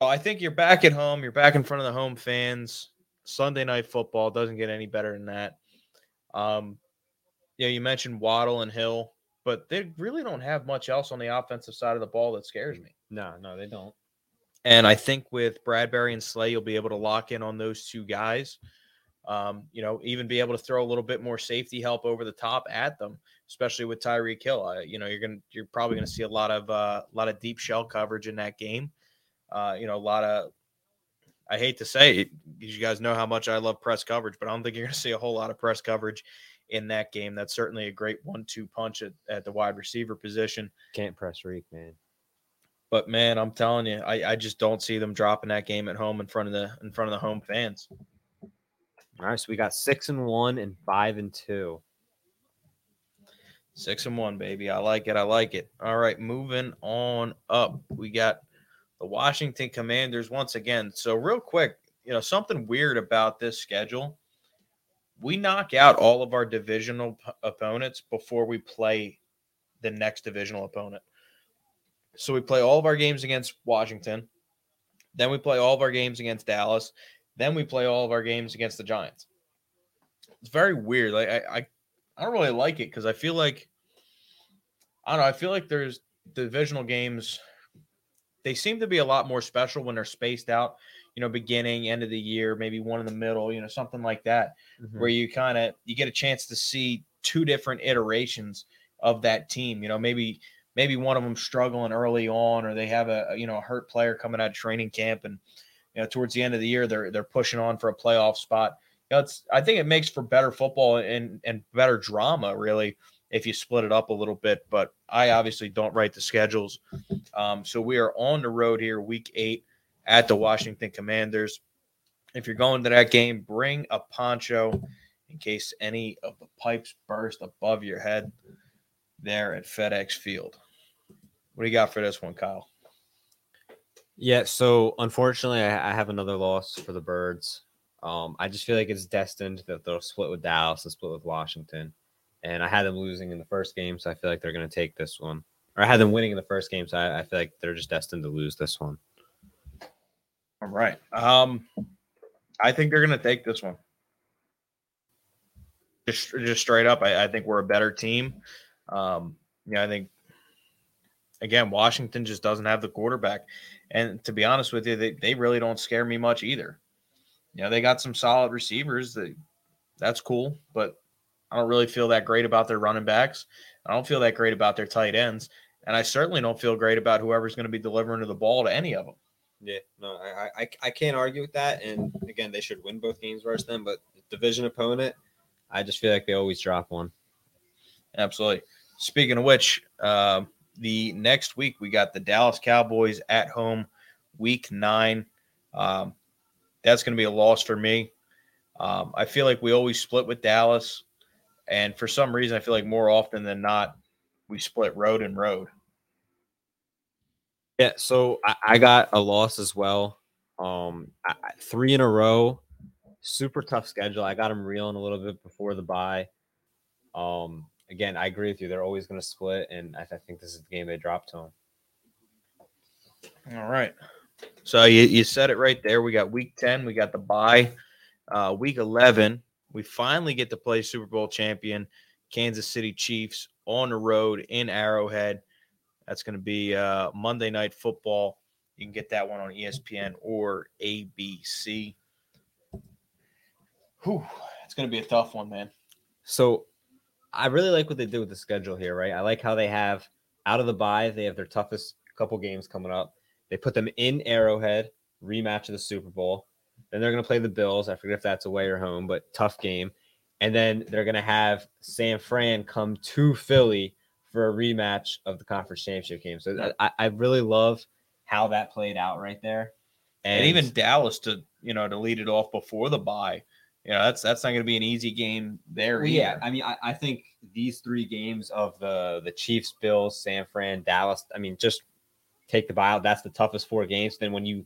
Well, I think you're back at home. You're back in front of the home fans. Sunday night football doesn't get any better than that. Um, you know, you mentioned Waddle and Hill, but they really don't have much else on the offensive side of the ball that scares me. No, no, they don't. And I think with Bradberry and Slay, you'll be able to lock in on those two guys. Um, you know, even be able to throw a little bit more safety help over the top at them, especially with Tyreek Hill. Uh, you know, you're gonna you're probably gonna see a lot of uh, a lot of deep shell coverage in that game. Uh, you know, a lot of I hate to say it, because you guys know how much I love press coverage, but I don't think you're gonna see a whole lot of press coverage in that game. That's certainly a great one-two punch at, at the wide receiver position. Can't press Reek, man. But man, I'm telling you, I, I just don't see them dropping that game at home in front of the in front of the home fans. All right, so we got six and one and five and two. Six and one, baby. I like it. I like it. All right, moving on up. We got the Washington Commanders once again. So, real quick, you know, something weird about this schedule. We knock out all of our divisional p- opponents before we play the next divisional opponent. So, we play all of our games against Washington. Then we play all of our games against Dallas. Then we play all of our games against the Giants. It's very weird. Like I, I I don't really like it because I feel like I don't know. I feel like there's divisional games. They seem to be a lot more special when they're spaced out. You know, beginning, end of the year, maybe one in the middle. You know, something like that, where mm-hmm. you kind of you get a chance to see two different iterations of that team. You know, maybe maybe one of them struggling early on, or they have a a, you know a hurt player coming out of training camp, and you know towards the end of the year they're they're pushing on for a playoff spot you know, it's I think it makes for better football and and better drama really if you split it up a little bit. But I obviously don't write the schedules, um, so we are on the road here, week eight at the Washington Commanders. If you're going to that game, bring a poncho in case any of the pipes burst above your head there at FedEx Field. What do you got for this one, Kyle? Yeah, so unfortunately, I, have another loss for the Birds. Um, I just feel like it's destined that they'll split with Dallas and split with Washington. And I had them losing in the first game, so I feel like they're going to take this one. Or I had them winning in the first game, so I, I feel like they're just destined to lose this one. All right. Um, I think they're going to take this one. Just, just straight up, I, I think we're a better team. Um, yeah, I think again, Washington just doesn't have the quarterback, and to be honest with you, they, they really don't scare me much either. You know, they got some solid receivers that that's cool, but I don't really feel that great about their running backs. I don't feel that great about their tight ends, and I certainly don't feel great about whoever's going to be delivering to the ball to any of them. Yeah, no, I, I I can't argue with that. And again, they should win both games versus them, but division opponent, I just feel like they always drop one. Absolutely. Speaking of which, uh, the next week we got the Dallas Cowboys at home week nine. Um, that's going to be a loss for me. Um, I feel like we always split with Dallas, and for some reason, I feel like more often than not, we split road and road. Yeah, so I, I got a loss as well. Um, I, three in a row. Super tough schedule. I got them reeling a little bit before the bye. Um, again, I agree with you. They're always going to split, and I, I think this is the game they drop to them. All right. So you, you said it right there. We got week 10, we got the bye. Uh, week 11, we finally get to play Super Bowl champion Kansas City Chiefs on the road in Arrowhead. That's going to be uh, Monday Night Football. You can get that one on ESPN or ABC. Whew, it's going to be a tough one, man. So I really like what they did with the schedule here, right? I like how they have out of the bye, they have their toughest couple games coming up. They put them in Arrowhead, rematch of the Super Bowl. Then they're going to play the Bills. I forget if that's away or home, but tough game. And then they're going to have San Fran come to Philly for a rematch of the conference championship game. So I, I really love how that played out right there. And, even Dallas to you know to lead it off before the bye. You know that's that's not going to be an easy game there. Well, yeah. I mean, I, I think these three games of the the Chiefs, Bills, San Fran, Dallas. I mean, just take the buyout. That's the toughest four games. Then when you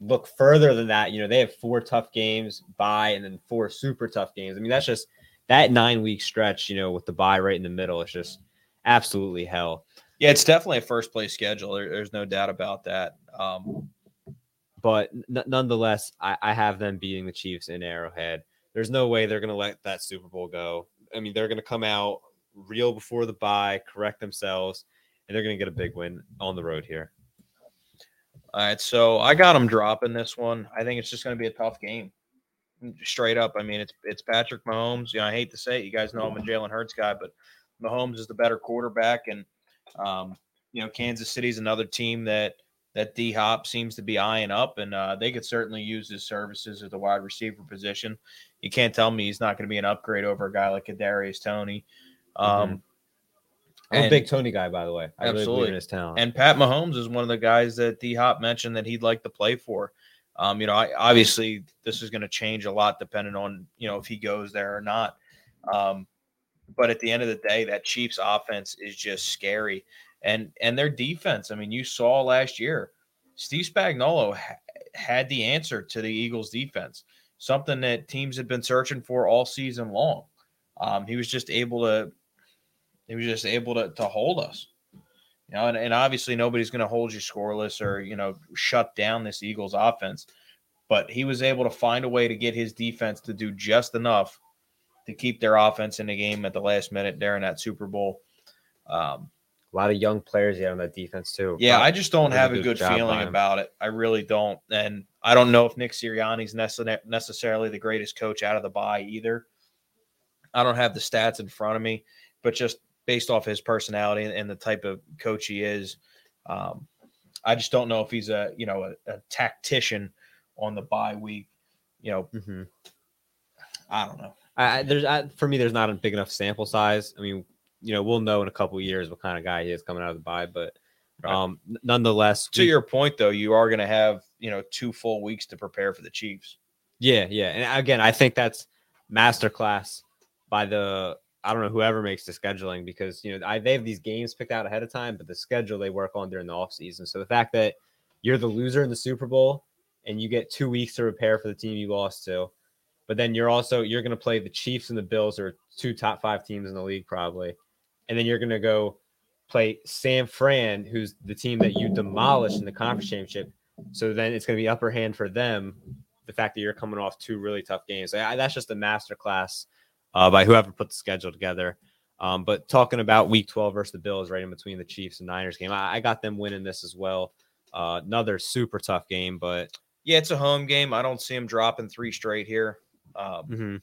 look further than that, you know they have four tough games, bye, and then four super tough games. I mean, that's just that nine week stretch. You know, with the bye right in the middle, it's just absolutely hell. Yeah, it's definitely a first place schedule. There, there's no doubt about that. Um, But n- nonetheless, I, I have them beating the Chiefs in Arrowhead. There's no way they're going to let that Super Bowl go. I mean, they're going to come out real before the bye, correct themselves, and they're going to get a big win on the road here. All right, so I got them dropping this one. I think it's just going to be a tough game, straight up. I mean, it's it's Patrick Mahomes. You know, I hate to say it, you guys know I'm a Jalen Hurts guy, but Mahomes is the better quarterback, and um, you know, Kansas City's another team that that D Hop seems to be eyeing up, and uh, they could certainly use his services at the wide receiver position. You can't tell me he's not going to be an upgrade over a guy like Kadarius Toney. Um, I'm a big Toney guy, by the way. I really believe Absolutely. in his talent. And Pat Mahomes is one of the guys that D Hop mentioned that he'd like to play for. Um, you know, I, obviously this is going to change a lot depending on you know if he goes there or not. Um, but at the end of the day, that Chiefs offense is just scary, and and their defense. I mean, you saw last year, Steve Spagnuolo ha- had the answer to the Eagles' defense, something that teams had been searching for all season long. Um, he was just able to, he was just able to to hold us. You know, and, and obviously nobody's going to hold you scoreless or, you know, shut down this Eagles offense. But he was able to find a way to get his defense to do just enough to keep their offense in the game at the last minute during that Super Bowl. Um, a lot of young players have on that defense too. yeah, But I just don't have a good good job by feeling about it. I really don't. And I don't know if Nick Sirianni's necessarily the greatest coach out of the bye either. I don't have the stats in front of me, but just based off his personality and, and the type of coach he is, um, I just don't know if he's a you know a, a tactician on the bye week. You know, Mhm. I don't know. I, there's I, for me, there's not a big enough sample size. I mean, you know, we'll know in a couple of years what kind of guy he is coming out of the bye, but Right. um, nonetheless, To we- your point, though, you are going to have you know two full weeks to prepare for the Chiefs. Yeah, yeah. And again, I think that's masterclass by the I don't know whoever makes the scheduling because you know I, they have these games picked out ahead of time, but the schedule they work on during the offseason. So the fact that you're the loser in the Super Bowl and you get two weeks to prepare for the team you lost to, but then you're also you're going to play the Chiefs and the Bills, or two top five teams in the league probably, and then you're going to go play San Fran, who's the team that you demolished in the conference championship. So then it's going to be upper hand for them the fact that you're coming off two really tough games. I, that's just a masterclass uh, by whoever put the schedule together. Um, but talking about Week 12 versus the Bills, right in between the Chiefs and Niners game, I, I got them winning this as well. Uh, another super tough game, but Yeah, it's a home game. I don't see them dropping three straight here. Um, mhm.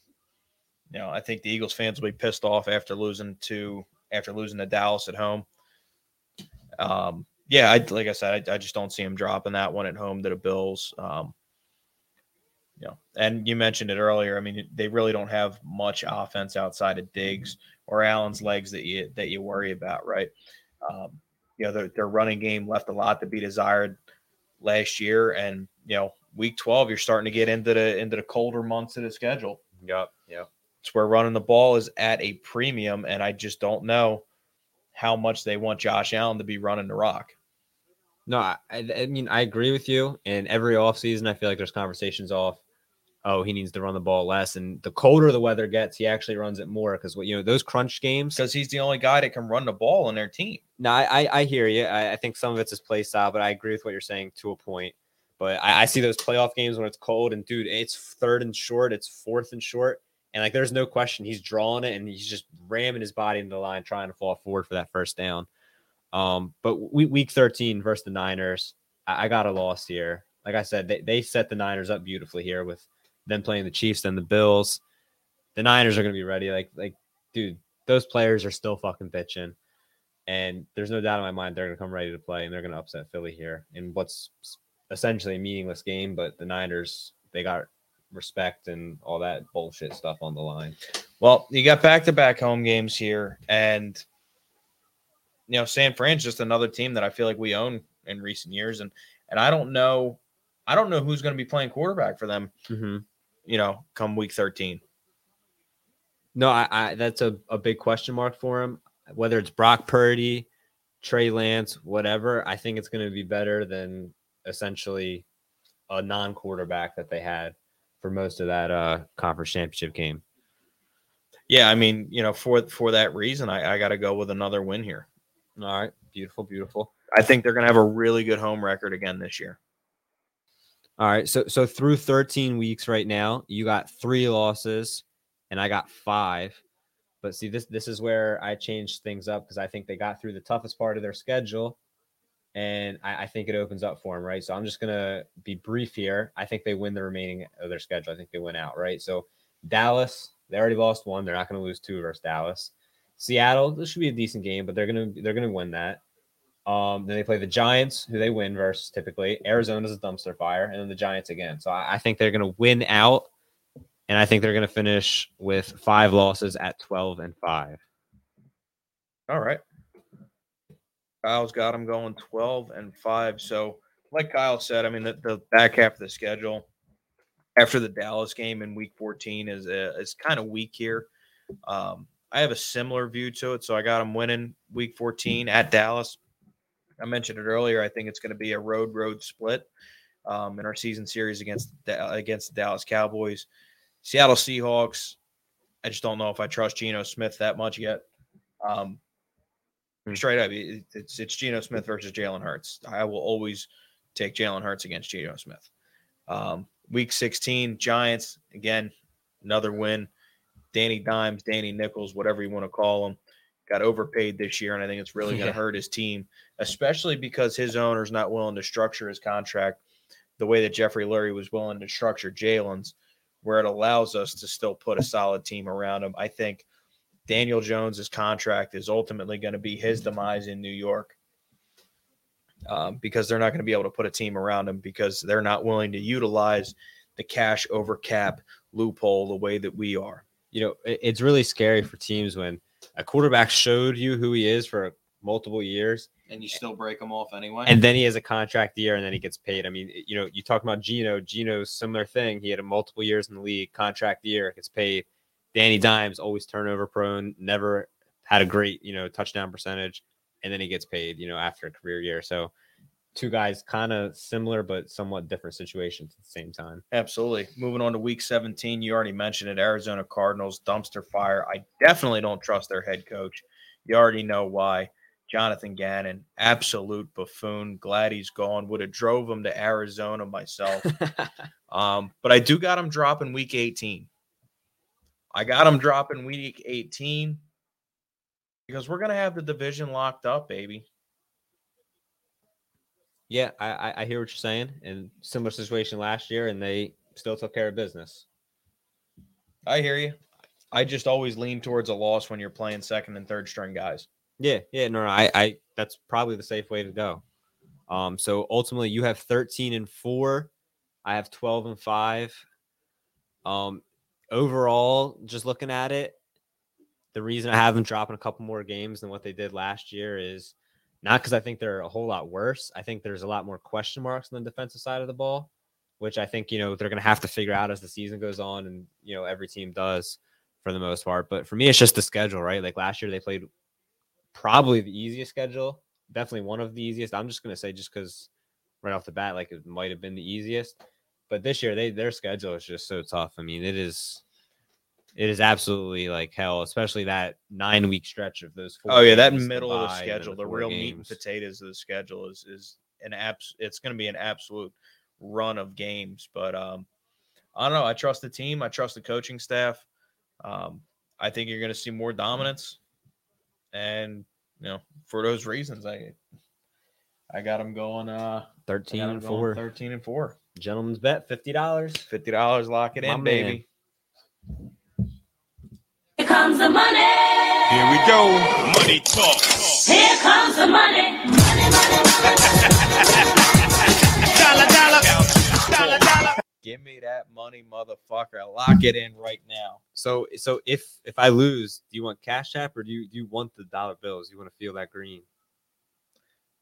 you know, I think the Eagles fans will be pissed off after losing to after losing to Dallas at home. Um, yeah, I like I said, I, I just don't see him dropping that one at home to the Bills. Um, you know, and you mentioned it earlier. I mean, they really don't have much offense outside of Diggs or Allen's legs that you that you worry about, right? Um, you know, their, their running game left a lot to be desired. last year, and you know, week twelve, you're starting to get into the into the colder months of the schedule. Yep. Yep. It's where running the ball is at a premium, and I just don't know how much they want Josh Allen to be running the rock. No, I, I I mean I agree with you. And every offseason, I feel like there's conversations off. Oh, he needs to run the ball less. And the colder the weather gets, he actually runs it more because what you know those crunch games. Because he's the only guy that can run the ball on their team. No, I I, I hear you. I, I think some of it's his play style, but I agree with what you're saying to a point. But I, I see those playoff games when it's cold and dude, it's third and short, it's fourth and short, and like there's no question he's drawing it and he's just ramming his body into the line, trying to fall forward for that first down. Um, but we, week 13 versus the Niners, I, I got a loss here. Like I said, they, they set the Niners up beautifully here with them playing the Chiefs then the Bills. The Niners are going to be ready. Like, like, dude, those players are still fucking bitching. And there's no doubt in my mind they're going to come ready to play and they're going to upset Philly here in what's essentially a meaningless game. But the Niners, they got respect and all that bullshit stuff on the line. Well, you got back to back home games here, and you know, San Fran's just another team that I feel like we own in recent years, and and I don't know, I don't know who's going to be playing quarterback for them. Mm-hmm. You know, come week thirteen. No, I, I that's a, a big question mark for him. Whether it's Brock Purdy, Trey Lance, whatever, I think it's going to be better than essentially a non-quarterback that they had for most of that uh conference championship game. Yeah, I mean, you know, for for that reason, I, I got to go with another win here. All right, beautiful, beautiful. I think they're going to have a really good home record again this year. All right, so so through 13 weeks right now, you got three losses, and I got five. But see, this this is where I changed things up because I think they got through the toughest part of their schedule, and I, I think it opens up for them, right? So I'm just gonna be brief here. I think they win the remaining of their schedule. I think they win out, right? So Dallas, they already lost one. They're not gonna lose two versus Dallas. Seattle, this should be a decent game, but they're gonna they're gonna win that. Um, then they play the Giants, who they win versus typically. Arizona's a dumpster fire, and then the Giants again. So I, I think they're gonna win out, and I think they're gonna finish with five losses at 12 and five. All right. Kyle's got them going 12 and 5. So, like Kyle said, I mean, the, the back half of the schedule after the Dallas game in week 14 is uh, is kind of weak here. Um, I have a similar view to it. So, I got them winning week 14 at Dallas. I mentioned it earlier. I think it's going to be a road road split um, in our season series against the, against the Dallas Cowboys. Seattle Seahawks. I just don't know if I trust Geno Smith that much yet. Um, straight up, it- it's it's Geno Smith versus Jalen Hurts. I will always take Jalen Hurts against Geno Smith. Um, week 16, Giants again, another win. Danny Dimes, Danny Nichols, whatever you want to call him, got overpaid this year, and I think it's really going Yeah. to hurt his team, especially because his owner's not willing to structure his contract the way that Jeffrey Lurie was willing to structure Jalen's, where it allows us to still put a solid team around him. I think Daniel Jones's contract is ultimately going to be his demise in New York um, because they're not going to be able to put a team around him because they're not willing to utilize the cash over cap loophole the way that we are. You know, it's really scary for teams when a quarterback showed you who he is for multiple years, And you still break him off anyway. and then he has a contract year and then he gets paid. I mean, you know, you talk about Geno. Geno's similar thing. He had a multiple years in the league, contract year, gets paid. Danny Dimes always turnover prone, never had a great, you know, touchdown percentage, and then he gets paid, you know, after a career year. So two guys kind of similar but somewhat different situations at the same time. Absolutely. Moving on to week 17, you already mentioned it. Arizona Cardinals, dumpster fire. I definitely don't trust their head coach. You already know why. Jonathan Gannon, absolute buffoon. Glad he's gone. Would have drove him to Arizona myself. um, but I do got him dropping week 18. I got him dropping week 18 because we're gonna have the division locked up, baby. Yeah, I, I I hear what you're saying. And similar situation last year, and they still took care of business. I hear you. I just always lean towards a loss when you're playing second and third string guys. Yeah, yeah, no, no, I, I that's probably the safe way to go. Um, so ultimately you have 13 and four, I have 12 and five. Um, overall, just looking at it, the reason I have them dropping a couple more games than what they did last year is Not because I think they're a whole lot worse. I think there's a lot more question marks on the defensive side of the ball, which I think you know they're going to have to figure out as the season goes on, and you know every team does for the most part. But for me, it's just the schedule, right? Like last year, they played probably the easiest schedule, definitely one of the easiest. I'm just going to say just because right off the bat, like it might have been the easiest. But this year, they their schedule is just so tough. I mean, it is it is absolutely like hell, especially that nine week stretch of those. Four Oh yeah, that middle of the bye, and then schedule, the four real meat and potatoes of the schedule is is an abs. It's going to be an absolute run of games. But um, I don't know. I trust the team. I trust the coaching staff. Um, I think you're going to see more dominance, and you know, for those reasons, I I got them going. Uh, Thirteen and four. thirteen and four. Gentleman's bet, fifty dollars. Fifty dollars, lock it My in, man. baby. Here comes the money. Here we go. Money talk. Here comes the money. Money, money, money. Dollar, dollar. Dollar, dollar. Give me that money, motherfucker. Lock it in right now. So so if if I lose, do you want cash app or do you do you want the dollar bills? You want to feel that green?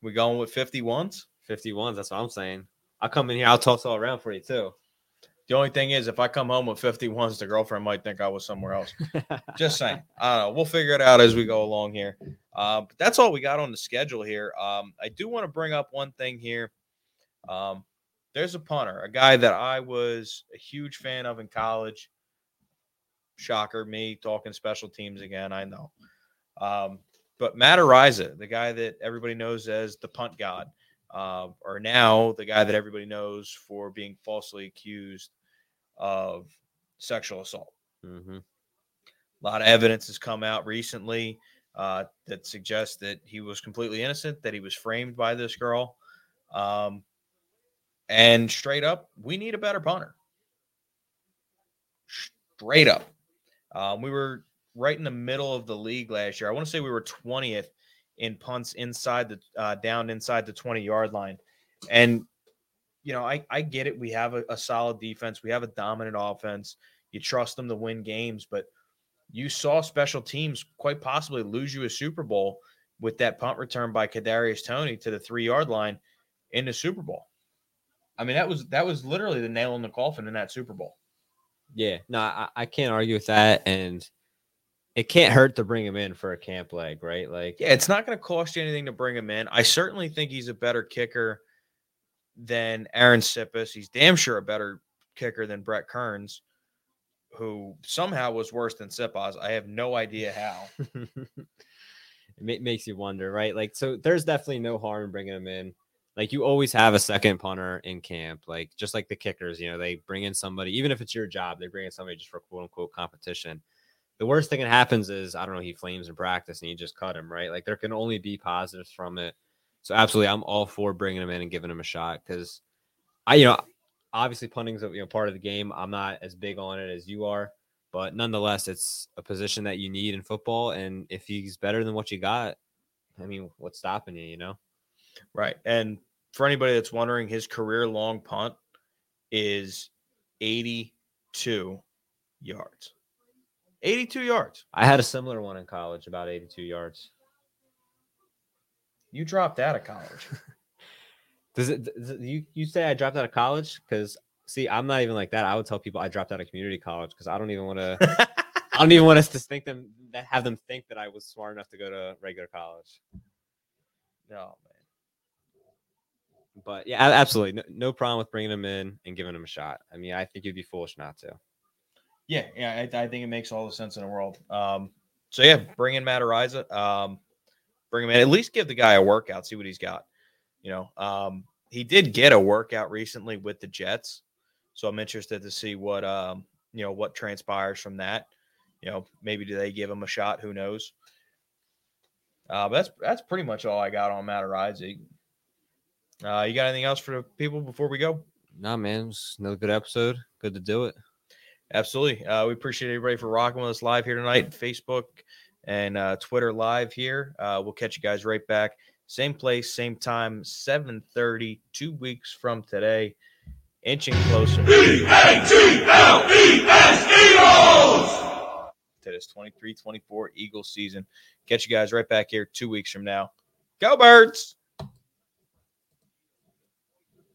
We going with fifty ones. Fifty ones. That's what I'm saying. I'll come in here. I'll toss all around for you too. The only thing is, if I come home with 51s, the girlfriend might think I was somewhere else. Just saying. I don't know. We'll figure it out as we go along here. Uh, but that's all we got on the schedule here. Um, I do want to bring up one thing here. Um, there's a punter, a guy that I was a huge fan of in college. Shocker, me talking special teams again. I know. Um, but Matt Araiza, the guy that everybody knows as the punt god, uh, or now the guy that everybody knows for being falsely accused of sexual assault. hmm A lot of evidence has come out recently uh, that suggests that he was completely innocent, that he was framed by this girl. Um, and straight up, we need a better punter. Straight up. Um, we were right in the middle of the league last year. I want to say we were 20th in punts inside the uh, down inside the 20 yard line. And, you know, I, I get it. We have a, a solid defense, we have a dominant offense. You trust them to win games, but you saw special teams quite possibly lose you a Super Bowl with that punt return by Kadarius Toney to the three yard line in the Super Bowl. I mean, that was that was literally the nail in the coffin in that Super Bowl. Yeah. No, I, I can't argue with that, and it can't hurt to bring him in for a camp leg, right? Like, Yeah, it's not going to cost you anything to bring him in. I certainly think he's a better kicker than Arryn Siposs. He's damn sure a better kicker than Brett Kearns, who somehow was worse than Siposs. I have no idea how. it ma- makes you wonder, right? Like, so there's definitely no harm in bringing him in. Like, you always have a second punter in camp, like just like the kickers, you know, they bring in somebody, even if it's your job, they bring in somebody just for quote unquote competition. The worst thing that happens is, I don't know, he flames in practice and you just cut him, right? Like, there can only be positives from it. So, absolutely, I'm all for bringing him in and giving him a shot because I, you know, obviously punting's a you know, part of the game. I'm not as big on it as you are but nonetheless, it's a position that you need in football. And if he's better than what you got, I mean, what's stopping you? You know, Right. And for anybody that's wondering, his career long punt is 82 yards. 82 yards. I had a similar one in college, about 82 yards. You dropped out of college. Does it? Does it- you you say I dropped out of college? Because see, I'm not even like that. I would tell people I dropped out of community college because I don't even want to. I don't even want us to think them that have them think that I was smart enough to go to regular college. no, man. But yeah, absolutely, no, no problem with bringing them in and giving them a shot. I mean, I think you'd be foolish not to. Yeah, yeah, I, I think it makes all the sense in the world. Um, so yeah, bring in Matt Araiza. Um, bring him in. At least give the guy a workout. See what he's got. You know, um, he did get a workout recently with the Jets, so I'm interested to see what um, you know what transpires from that. You know, maybe do they give him a shot? Who knows? Uh, that's that's pretty much all I got on Matt Araiza. Uh, you got anything else for the people before we go? Nah, man, it's another good episode. Good to do it. Absolutely. Uh, we appreciate everybody for rocking with us live here tonight, Facebook and uh, Twitter live here. Uh, we'll catch you guys right back. Same place, same time, 7.30, two weeks from today. Inching closer to this 23-24 Eagles season. Catch you guys right back here two weeks from now. Go birds.